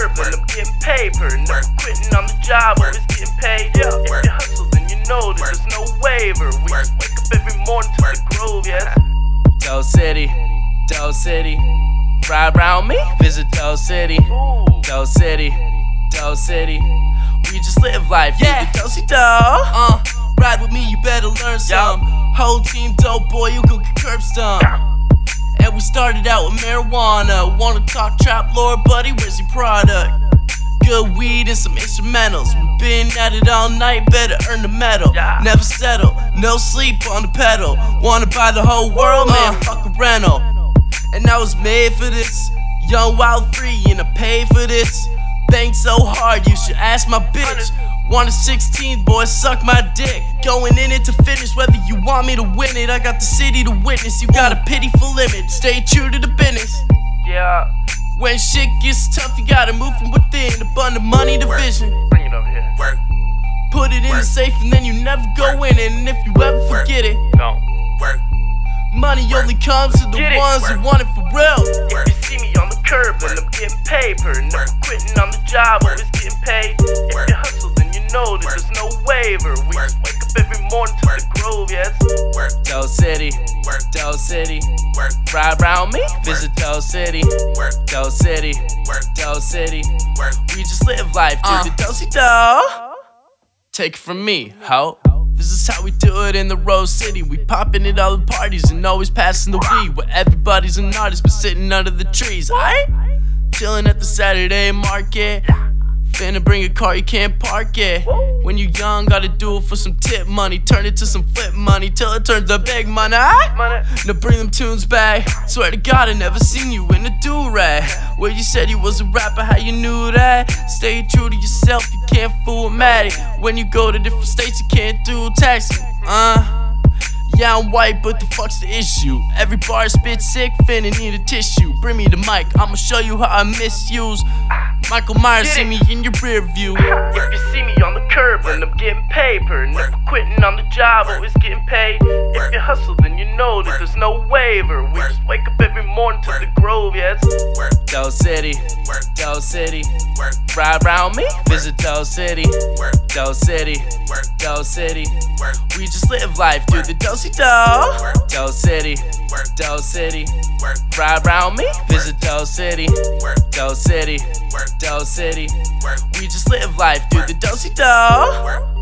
urban. I'm getting paper, never quitting on the job, always getting paid. Yeah, if you hustle, then you know that there's no waiver. We just wake up every morning to the groove, yeah. Doe City, Doe City, ride round me, visit Doe City, Doe City, Doe City. We just live life, yeah. Do Si Do. Uh, ride with me, you better learn some. Whole team dope boy, you go get curb stomp. Started out with marijuana. Wanna talk trap lord, buddy? Where's your product? Good weed and some instrumentals. We've been at it all night, better earn the medal. Never settle, no sleep on the pedal. Wanna buy the whole world, uh. man? Fuck a rental. And I was made for this. Young, wild, free, and I paid for this. Bang so hard, you should ask my bitch. Want a 16th, boy, suck my dick. Going in it to finish, whether you want me to win it. I got the city to witness. You got a pitiful for limit. Stay true to the business. Yeah, When shit gets tough, you gotta move from within. Abundant money, the vision. bring it over here. Work, Put it in the safe, and then you never go in it. And if you ever forget it, No. work, money only comes to the Get it. ones who want it for real. Then you know there's no waiver. We just wake up every morning to the grove, yes. work, Doe City, work, Doe City. work, Ride around me, visit Doe City, work, Doe City, work, Doe City. work. We just live life through the Do Si Do. Take it from me, ho. This is how we do it in the Rose City. We popping it all the parties and always passing the weed. Where everybody's an artist but sitting under the trees. I chilling at the Saturday market. Finna bring a car, you can't park it. When you young, gotta do it for some tip money. Turn it to some flip money till it turns to big money. Now bring them tunes back. Swear to God, I never seen you in a do rag. Where you said you was a rapper, how you knew that? Stay true to yourself, you can't fool Maddie. When you go to different states, you can't do taxi. Uh. Yeah, I'm white, but the fuck's the issue? Every bar spit sick, finna need a tissue. Bring me the mic, I'ma show you how I misuse. Michael Myers, see me in your rear view. If you see me on the curb, then I'm getting paper. Never quitting on the job, always getting paid. If you hustle, then you know that there's no waiver. We just wake up every morning to the grove, yes. Work, Doe City, work, Doe City. Ride around me, visit Doe City, work, Doe City, work, Doe City. We just live life through the Do Si Do. Doe City, work, Doe City. Ride around me, visit Doe City, work, Doe City, work, Doe City. We just live life through the Do Si Do. work.